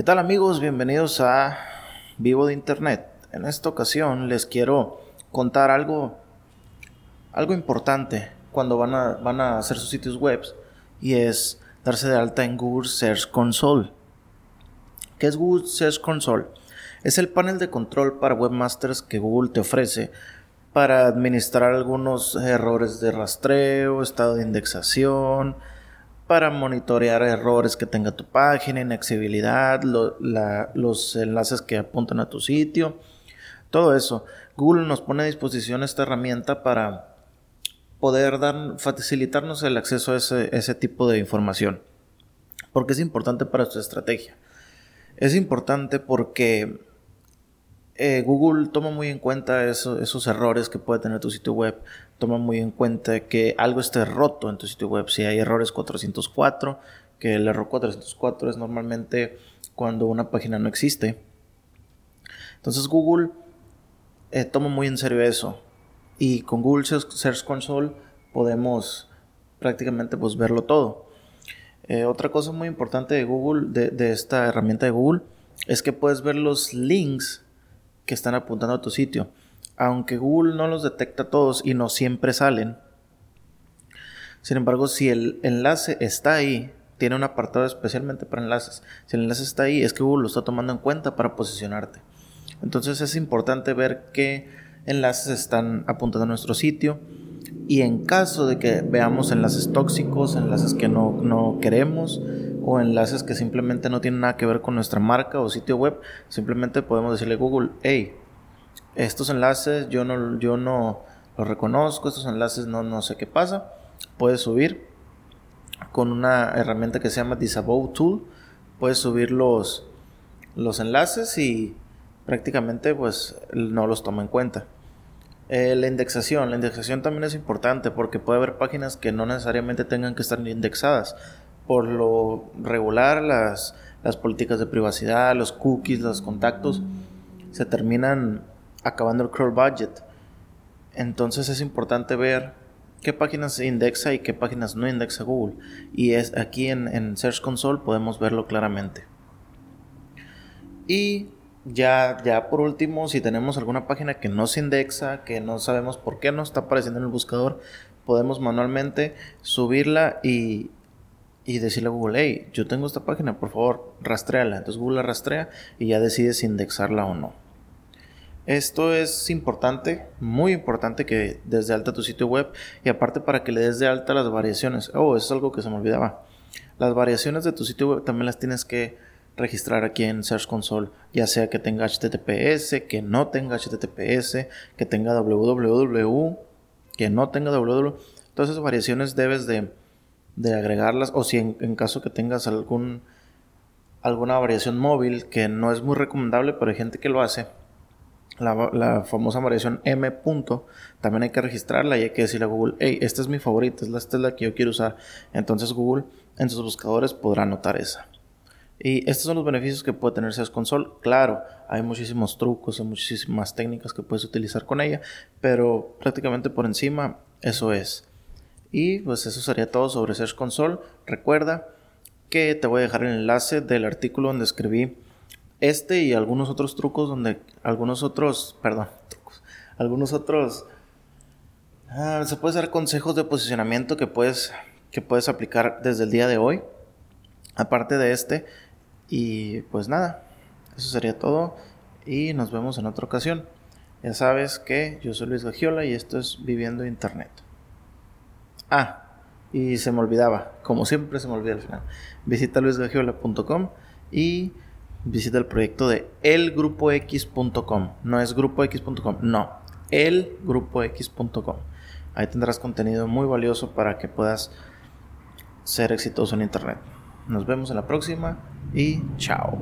¿Qué tal amigos? Bienvenidos a Vivo de Internet. En esta ocasión les quiero contar algo, algo importante cuando van a, van a hacer sus sitios web y es darse de alta en Google Search Console. ¿Qué es Google Search Console? Es el panel de control para webmasters que Google te ofrece para administrar algunos errores de rastreo, estado de indexación, para monitorear errores que tenga tu página, inaccesibilidad, los enlaces que apuntan a tu sitio, todo eso. Google nos pone a disposición esta herramienta para poder facilitarnos el acceso a ese, ese tipo de información. Porque es importante para tu estrategia. Es importante porque eh, Google toma muy en cuenta esos errores que puede tener tu sitio web. Toma muy en cuenta que algo esté roto en tu sitio web. Si hay errores 404, que el error 404 es normalmente cuando una página no existe. Entonces Google eh, toma muy en serio eso. Y con Google Search Console podemos prácticamente pues, verlo todo. Eh, otra cosa muy importante de Google, de, de esta herramienta de Google, es que puedes ver los links que están apuntando a tu sitio. Aunque Google no los detecta todos y no siempre salen. Sin embargo, si el enlace está ahí, tiene un apartado especialmente para enlaces. Si el enlace está ahí, es que Google lo está tomando en cuenta para posicionarte. Entonces es importante ver qué enlaces están apuntando a nuestro sitio. Y en caso de que veamos enlaces tóxicos, enlaces que no, no queremos, o enlaces que simplemente no tienen nada que ver con nuestra marca o sitio web, simplemente podemos decirle a Google, hey, estos enlaces yo no, yo no los reconozco, estos enlaces no, no sé qué pasa. Puedes subir con una herramienta que se llama Disavow Tool, puedes subir los, los enlaces y prácticamente pues no los toma en cuenta. Eh, la indexación, la indexación también es importante porque puede haber páginas que no necesariamente tengan que estar indexadas por lo regular las, las políticas de privacidad, los cookies, los contactos, se terminan acabando el crawl budget. Entonces es importante ver qué páginas indexa y qué páginas no indexa Google. Y es aquí en, en Search Console podemos verlo claramente. Y ya, ya por último, si tenemos alguna página que no se indexa, que no sabemos por qué no está apareciendo en el buscador, podemos manualmente subirla y, y decirle a Google, hey, yo tengo esta página, por favor, rastreala. Entonces Google la rastrea y ya decide si indexarla o no. Esto es importante, muy importante que desde alta tu sitio web y aparte para que le des de alta las variaciones. Oh, eso es algo que se me olvidaba. Las variaciones de tu sitio web también las tienes que registrar aquí en Search Console, ya sea que tenga HTTPS, que no tenga HTTPS, que tenga www, que no tenga www. Todas esas variaciones debes de de agregarlas o si en, caso que tengas algún alguna variación móvil que no es muy recomendable pero hay gente que lo hace la, famosa variación m punto también hay que registrarla y hay que decirle a Google hey esta es mi favorita esta es la que yo quiero usar entonces Google en sus buscadores podrá anotar esa y estos son los beneficios que puede tener SES Console. Claro, hay muchísimos trucos, hay muchísimas técnicas que puedes utilizar con ella, pero prácticamente por encima eso es. Y pues eso sería todo sobre Search Console. Recuerda que te voy a dejar el enlace del artículo donde escribí este y algunos otros trucos donde algunos otros, perdón, trucos, algunos otros ah, se puede dar consejos de posicionamiento que puedes que puedes aplicar desde el día de hoy. Aparte de este y pues nada, eso sería todo y nos vemos en otra ocasión. Ya sabes que yo soy Luis Gagiola y esto es Viviendo Internet. Ah, y se me olvidaba, como siempre se me olvida al final. Visita luisgagiola.com y visita el proyecto de elgrupox.com. No es grupox.com, no, elgrupox.com. Ahí tendrás contenido muy valioso para que puedas ser exitoso en internet. Nos vemos en la próxima y chao.